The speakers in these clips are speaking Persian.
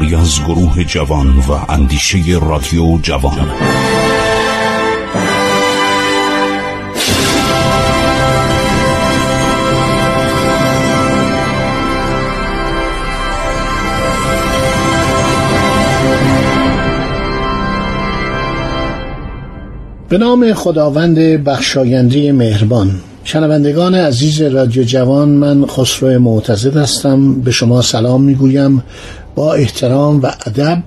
کاری از گروه جوان و اندیشه رادیو جوان. به نام خداوند بخشاینده مهربان. شنوندگان عزیز رادیو جوان من خسرو معتزد هستم. به شما سلام می‌گویم. با احترام و ادب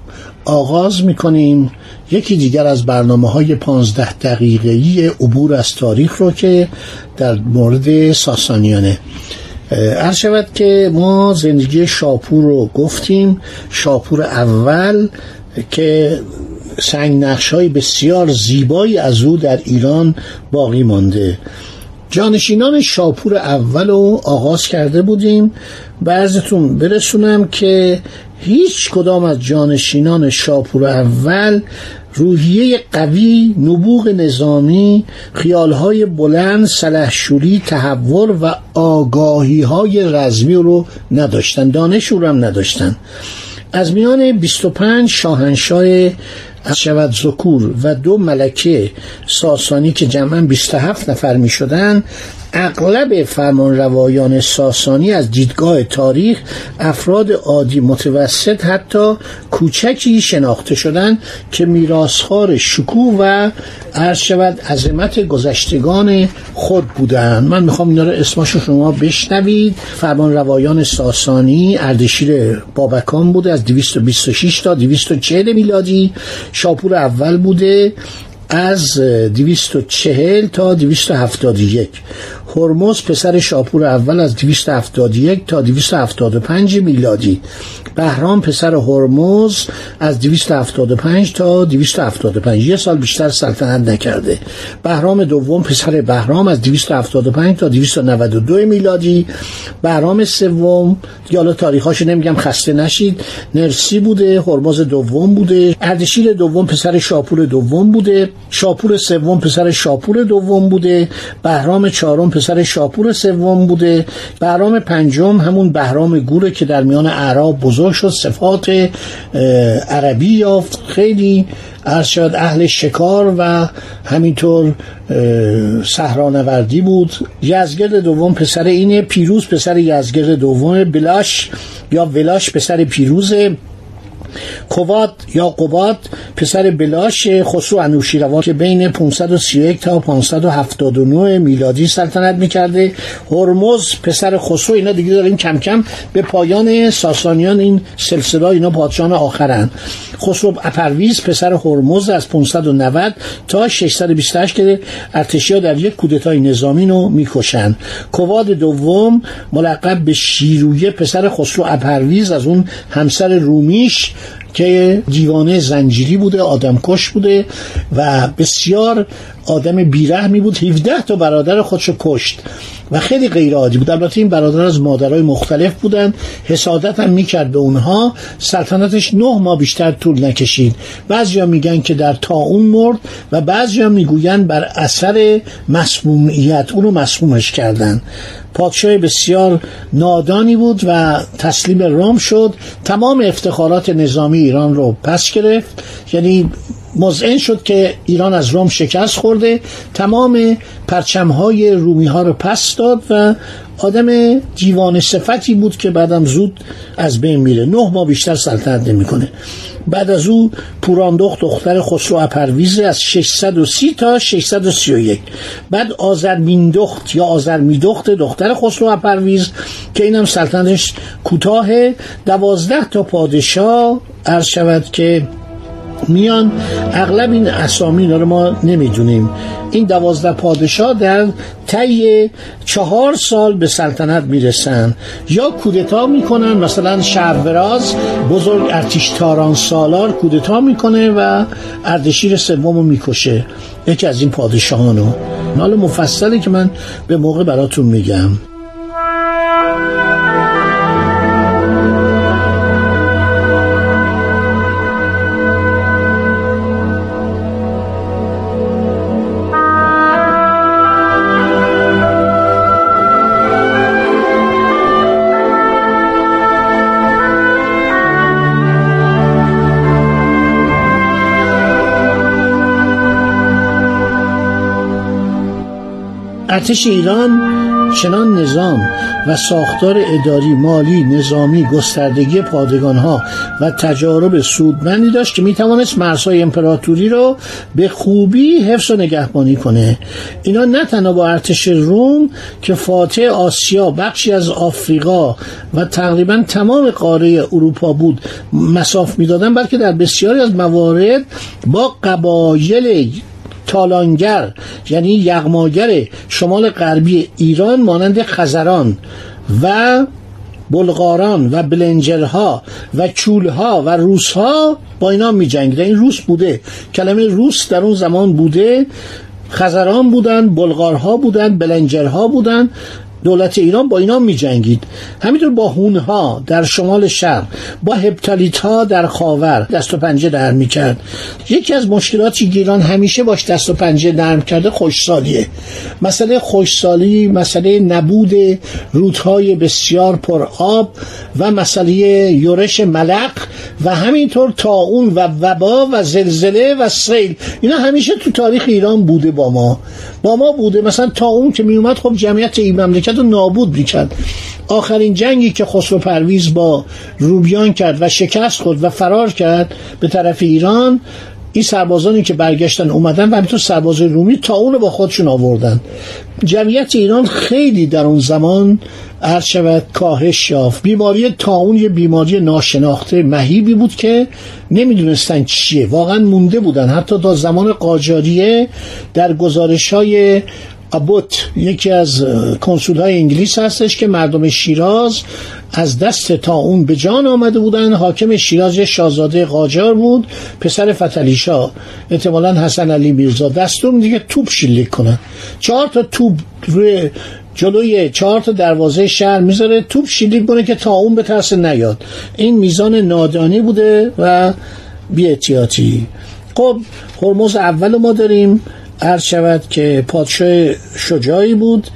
آغاز می‌کنیم یکی دیگر از برنامه های پانزده دقیقه‌ای عبور از تاریخ رو که در مورد ساسانیانه. عرض شود که ما زندگی شاپور رو گفتیم. شاپور اول که سنگ نقش های بسیار زیبایی از او در ایران باقی مانده. جانشینان شاپور اول رو آغاز کرده بودیم بعضتون برسونم که هیچ کدام از جانشینان شاپور اول روحیه قوی نبوغ نظامی خیالهای بلند سلحشوری تحور و آگاهی های رزمی رو نداشتن. دانش رو هم نداشتن. از میان 25 شاهنشاه از شود زکور و دو ملکه ساسانی که جمعا 27 نفر می شدن اغلب فرمان روایان ساسانی از دیدگاه تاریخ افراد عادی متوسط حتی کوچکی شناخته شدند که میراسخار شکوه و عرض شود عظمت گذشتگان خود بودند. من می‌خوام اینا رو اسماشو شما بشنوید. فرمان روایان ساسانی اردشیر بابکان بوده از 226 تا 240 میلادی. شاپور اول بوده از 240 تا 271 هرمز پسر شاپور اول از 271 تا 275 میلادی. بهرام پسر هرمز از 275 تا 275 یه سال بیشتر سلطنت نکرده. بهرام دوم پسر بهرام از 275 تا 292 میلادی. بهرام سوم دیگه حالا تاریخاشو نمیگم خسته نشید. نرسی بوده هرمز دوم بوده. اردشیر دوم پسر شاپور دوم بوده. شاپور سوم پسر شاپور دوم بوده. بهرام چهارم پسر شاپور سوم بوده. بهرام پنجم همون بهرام گوره که در میان اعراب بزرگ شد صفات عربی یافت. خیلی شد اهل شکار و همینطور صحرانوردی بود. یزگرد دوم پسر اینه پیروز پسر یزگرد دوم بلاش یا ولاش پسر پیروزه. کواد یا قباد پسر بلاش خسرو انوشیروان که بین 531 تا 579 میلادی سلطنت می‌کرده. هرمز پسر خسرو اینا دیگه داریم کم کم به پایان ساسانیان این سلسله اینا پادشاهان آخرن. خسرو اپرویز پسر هرمز از 590 تا 628 که ارتشیا در یک کودتای نظامی رو می‌کشن. کواد دوم ملقب به شیرویه پسر خسرو اپرویز از اون همسر رومیش که دیوانه زنجیری بوده آدمکش بوده و بسیار آدم بیرحمی بود. 17 تا برادر خودشو کشت. و خیلی غیر عادی بود. البته این برادر از مادرای مختلف بودن. حسادت هم می‌کرد به اونها. سلطنتش نه ماه بیشتر طول نکشید. بعضیا میگن که در اون مرد و بعضیا می‌گوین بر اثر مسمومیت. اونو مسمومش کردن. پادشاه بسیار نادانی بود و تسلیم رام شد. تمام افتخارات نظامی ایران رو پس گرفت. یعنی مزعن شد که ایران از روم شکست خورده تمام پرچمهای رومی ها رو پس داد و آدم دیوان صفتی بود که بعدم زود از بین میره. نه ماه بیشتر سلطنت نمی‌کنه. بعد از او پوراندخت دختر خسرو اپرویز از 630 تا 631 بعد آزرمیندخت یا آزرمیدخت دختر خسرو اپرویز که اینم سلطنتش کوتاه دوازده تا پادشاه عرض شود که میان. اغلب این اسامی رو ما نمی‌دونیم. این دوازده پادشاه در طی چهار سال به سلطنت می‌رسن. یا کودتا می‌کنن مثلا شهروراز بزرگ ارتش تاران سالار کودتا می‌کنه و اردشیر سوم رو می‌کشه. یکی از این پادشاهانو. حالا مفصلی که من به موقع براتون میگم. ارتش ایران چنان نظام و ساختار اداری مالی نظامی گستردگی پادگان ها و تجارب سودمندی داشت که می‌توانست مرزهای امپراتوری رو به خوبی حفظ و نگهبانی کنه. اینا نه تنها با ارتش روم که فاتح آسیا بخشی از آفریقا و تقریبا تمام قاره اروپا بود مساف می‌دادن بلکه در بسیاری از موارد با قبایل تالانگر یعنی یغماگر شمال غربی ایران مانند خزران و بلغاران و بلنجرها و چولها و روسها با اینا می جنگید این روس بوده. کلمه روس در اون زمان بوده. خزران بودن بلغارها بودن بلنجرها بودن. دولت ایران با اینا می جنگید همینطور با هونها در شمال شرق با هپتالیت ها در خاور دست و پنجه در می کرد یکی از مشکلاتی که ایران همیشه باش دست و پنجه نرم کرده خوشسالیه. مسئله خوشسالی مسئله نبود رودهای بسیار پر آب و مسئله یورش ملق و همینطور تاون و وبا و زلزله و سیل. اینا همیشه تو تاریخ ایران بوده با ما. با ما بوده. مثلا تاون که می اومد خب جمعیت این مملکت رو نابود می‌کرد. آخرین جنگی که خسرو پرویز با روبیان کرد و شکست خود و فرار کرد به طرف ایران این سربازانی که برگشتن اومدن و همینطور سرباز رومی تا اونو با خودشون آوردن. جمعیت ایران خیلی در اون زمان عرض شود کاهش یافت. بیماری تاون یه بیماری ناشناخته مهیبی بود که نمی‌دونستن چیه. واقعا مونده بودن. حتی تا زمان قاجاریه در گزارش های ابوت یکی از کنسول های انگلیس هستش که مردم شیراز از دست تا اون به جان آمده بودن. حاکم شیراز شاهزاده قاجار بود پسر فتلیشا احتمالا حسن علی میرزا. دستور دیگه توپ شلیک کنن. چهار تا توپ روی جلوی چهار تا دروازه شهر می‌ذاره توپ شلیک کنه که تا اون به ترس نیاد. این میزان نادانی بوده و بی خب هرمز اول ما داریم. عرض شود که پادشاه شجاعی بود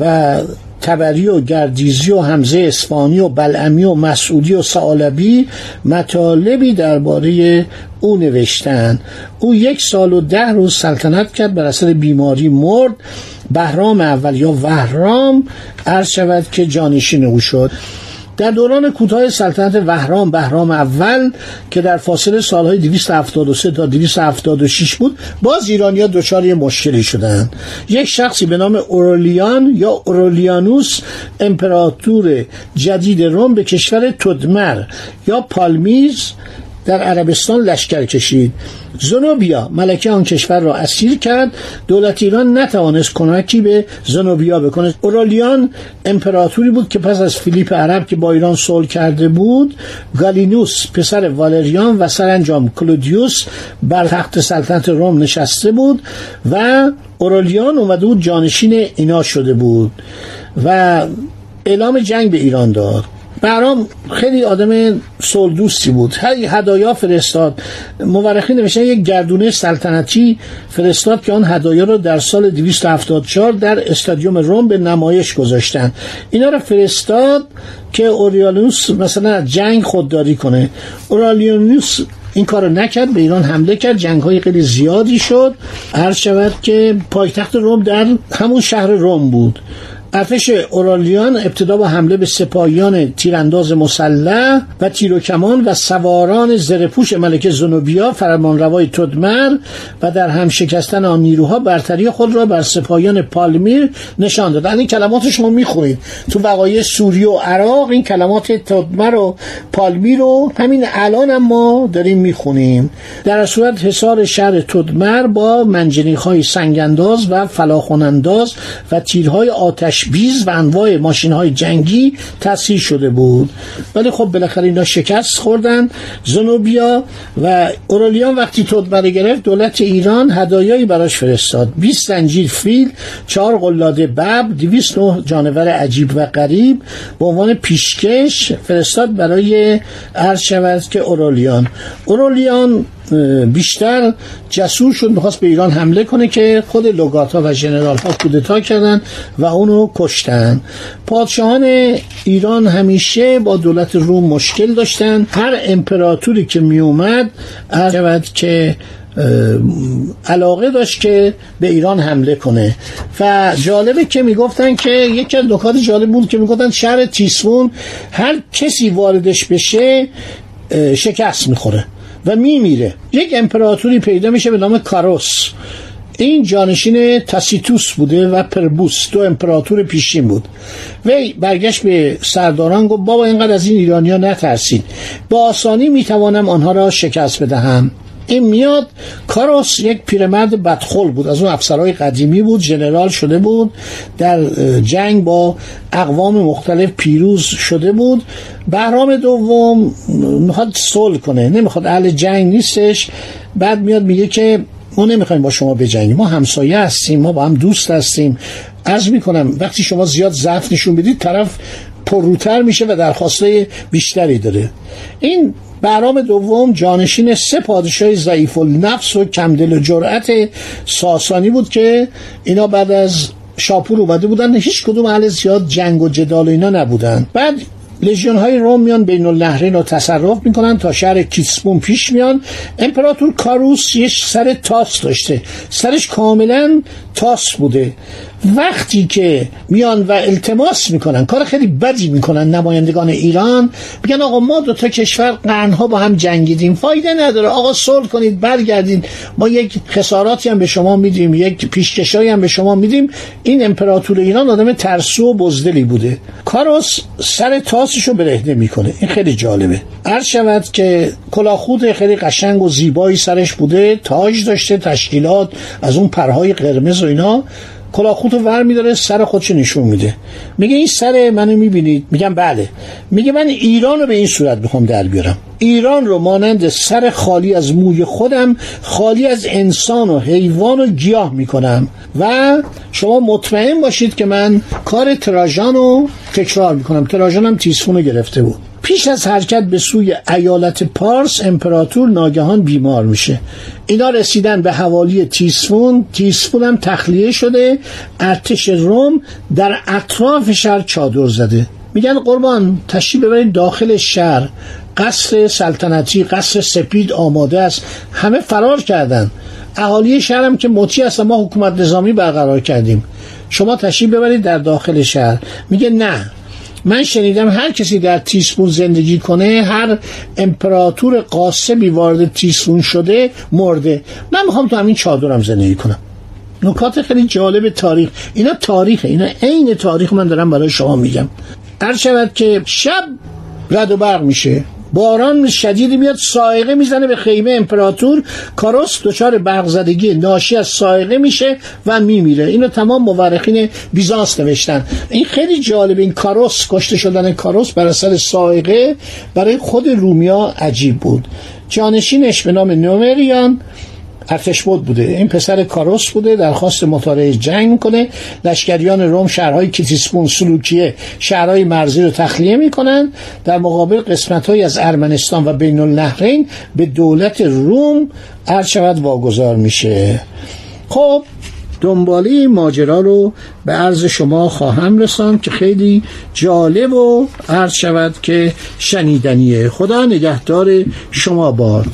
و تبری و گردیزی و حمزه اسفانی و بلعمی و مسعودی و سالبی مطالبی درباره او نوشتن او یک سال و ده روز سلطنت کرد بر اثر بیماری مرد بهرام اول یا وهرام. عرض شود که جانشین او شد. در دوران کوتاه سلطنت وهرام بهرام اول که در فاصله سالهای 273 تا 276 بود باز ایرانیا دچار یه مشکلی شدند یک شخصی به نام اورولیان یا اورولیانوس امپراتور جدید روم به کشور تدمر یا پالمیز در عربستان لشکر کشید. زنوبیا ملکه آن کشور را اسیر کرد. دولت ایران نتوانست کمکی به زنوبیا بکنه اورالیان امپراتوری بود که پس از فیلیپ عرب که با ایران صلح کرده بود گالینوس پسر والریان و سرانجام کلودیوس بر تخت سلطنت روم نشسته بود و اورالیان اومده بود جانشین اینا شده بود و اعلام جنگ به ایران داد. برام خیلی آدم دوستی بود. هر هدایا فرستاد. مورخین نوشتن یک گردونه سلطنتی فرستاد که آن هدایا رو در سال 274 در استادیوم روم به نمایش گذاشتن. اینا رو فرستاد که اوریالونوس مثلا جنگ خودداری کنه. اوریالونوس این کارو نکرد به ایران حمله کرد. جنگ های خیلی زیادی شد. عرض شود که پایتخت روم در همون شهر روم بود. ارتش اورالیان ابتدا با حمله به سپاهیان تیرانداز مسلح و تیر و کمان و سواران زرپوش ملکه زنوبیا فرمانروای تدمر و در هم شکستن آن برتری خود را بر سپاهیان پالمیر نشان داد. این کلمات شما می‌خونید. تو وقایع سوریه و عراق این کلمات تدمر و پالمیر رو همین الان هم ما داریم می‌خونیم. در صورت حصار شهر تدمر با منجنیک های سنگانداز و فلاخونانداز و تیرهای آتش بیز و انواع ماشین های جنگی تأسیس شده بود. ولی خب بالاخره اینا شکست خوردن. زنوبیا و اورالیان وقتی تدمره گرفت دولت ایران هدایایی براش فرستاد. 20 زنجیر فیل چهار قلاده بب 209 جانور عجیب و غریب به عنوان پیشکش فرستاد برای عرض شود که اورالیان اورالیان بیشتر جسور شد می‌خواست به ایران حمله کنه که خود لوگاتا و ژنرال ها کودتا کردن و اونو کشتن. پادشاهان ایران همیشه با دولت روم مشکل داشتن. هر امپراتوری که میومد اومد که علاقه داشت که به ایران حمله کنه. و جالبه که می‌گفتن که یکی از نکات جالب بود که می‌گفتن شهر تیسفون هر کسی واردش بشه شکست می‌خوره. و میمیره. یک امپراتوری پیدا میشه به نام کاروس. این جانشین تاسیتوس بوده و پربوس. دو امپراتور پیشین بود. وی برگشت به سرداران گفت بابا اینقدر از این ایرانیا نترسید. با آسانی می‌توانم آنها را شکست بدهم. این میاد کاروس یک پیرمرد بدخل بود از اون افسرهای قدیمی بود جنرال شده بود در جنگ با اقوام مختلف پیروز شده بود. بهرام دوم می‌خواد صلح کنه نمی‌خواد اهل جنگ نیستش. بعد میاد میگه که ما نمی‌خوایم با شما بجنگیم ما همسایه هستیم ما با هم دوست هستیم. عرض می‌کنم وقتی شما زیاد ضعف نشون بدید طرف پرروتر میشه و درخواسته بیشتری داره. این برام دوم جانشین سه پادشاه ضعیف النفس و کمدل و جرأت ساسانی بود که اینا بعد از شاپور اومده بودن. هیچ کدوم اهل زیاد جنگ و جدال و اینا نبودن. بعد لژیون های روم میان بین النهرین رو تصرف می‌کنن تا شهر کیسپون پیش میان. امپراتور کاروس یه سر تاس داشته. سرش کاملا تاس بوده. وقتی که میان و التماس می‌کنن کار خیلی بدی می‌کنن نمایندگان ایران. میگن آقا ما دو تا کشور قرنها با هم جنگیدیم فایده نداره. آقا صلح کنید برگردید ما یک خساراتی هم به شما میدیم یک پیشکشایی هم به شما میدیم. این امپراتور ایران آدم ترسو و بزدلی بوده. کاروس سر تاسش رو برهنه می‌کنه. این خیلی جالبه. عرض شود که کلاخود خیلی قشنگ و زیبایی سرش بوده. تاج داشته تشکیلات از اون پرهای قرمز و اینا کلاخوتو ور میداره سر خودش نشون میده. میگه این سر منو می‌بینید؟ میگم بله. میگه من ایران رو به این صورت می‌خوام در بیارم. ایران رو مانند سر خالی از موی خودم خالی از انسان و حیوان و گیاه می‌کنم. و شما مطمئن باشید که من کار تراژان رو تکرار می‌کنم. تراژان هم تیسفون رو گرفته بود. پیش از حرکت به سوی ایالت پارس امپراتور ناگهان بیمار میشه. اینا رسیدن به حوالی تیسفون تیسفون هم تخلیه شده. ارتش روم در اطراف شهر چادر زده. میگن قربان تشریف ببرید داخل شهر. قصر سلطنتی قصر سپید آماده است. همه فرار کردن. اهالی شهرم که مطیع هستن ما حکومت نظامی برقرار کردیم. شما تشریف ببرید در داخل شهر. میگه نه. من شنیدم هر کسی در تیسفون زندگی کنه هر امپراتور قاسمی وارد تیسفون شده مرده. من می‌خوام تو همین چادرم زندگی کنم. نکات خیلی جالب تاریخ. اینا تاریخه. اینا عین تاریخ من دارم برای شما میگم. هر شود که شب رد و برق میشه باران شدیدی میاد سایقه می‌زنه به خیمه امپراتور. کاروس دچار برق زدگی ناشی از سایقه میشه و میمیره. اینو تمام مورخین بیزانس نوشتن. این خیلی جالب این کاروس کشته شدن کاروس بر اثر سایقه برای خود رومیا عجیب بود. جانشینش به نام نومریان ارتشبود بوده. این پسر کاروس بوده درخواست مطالعه جنگ می‌کنه. لشکریان روم شهرهای کیتیسپون سلوکیه شهرهای مرزی رو تخلیه می‌کنن. در مقابل قسمت از ارمنستان و بین النهرین به دولت روم عرض شود واگذار میشه. خب دنبالی ماجرا رو به عرض شما خواهم رسان که خیلی جالب و عرض شود که شنیدنیه. خدا نگهدار شما باد.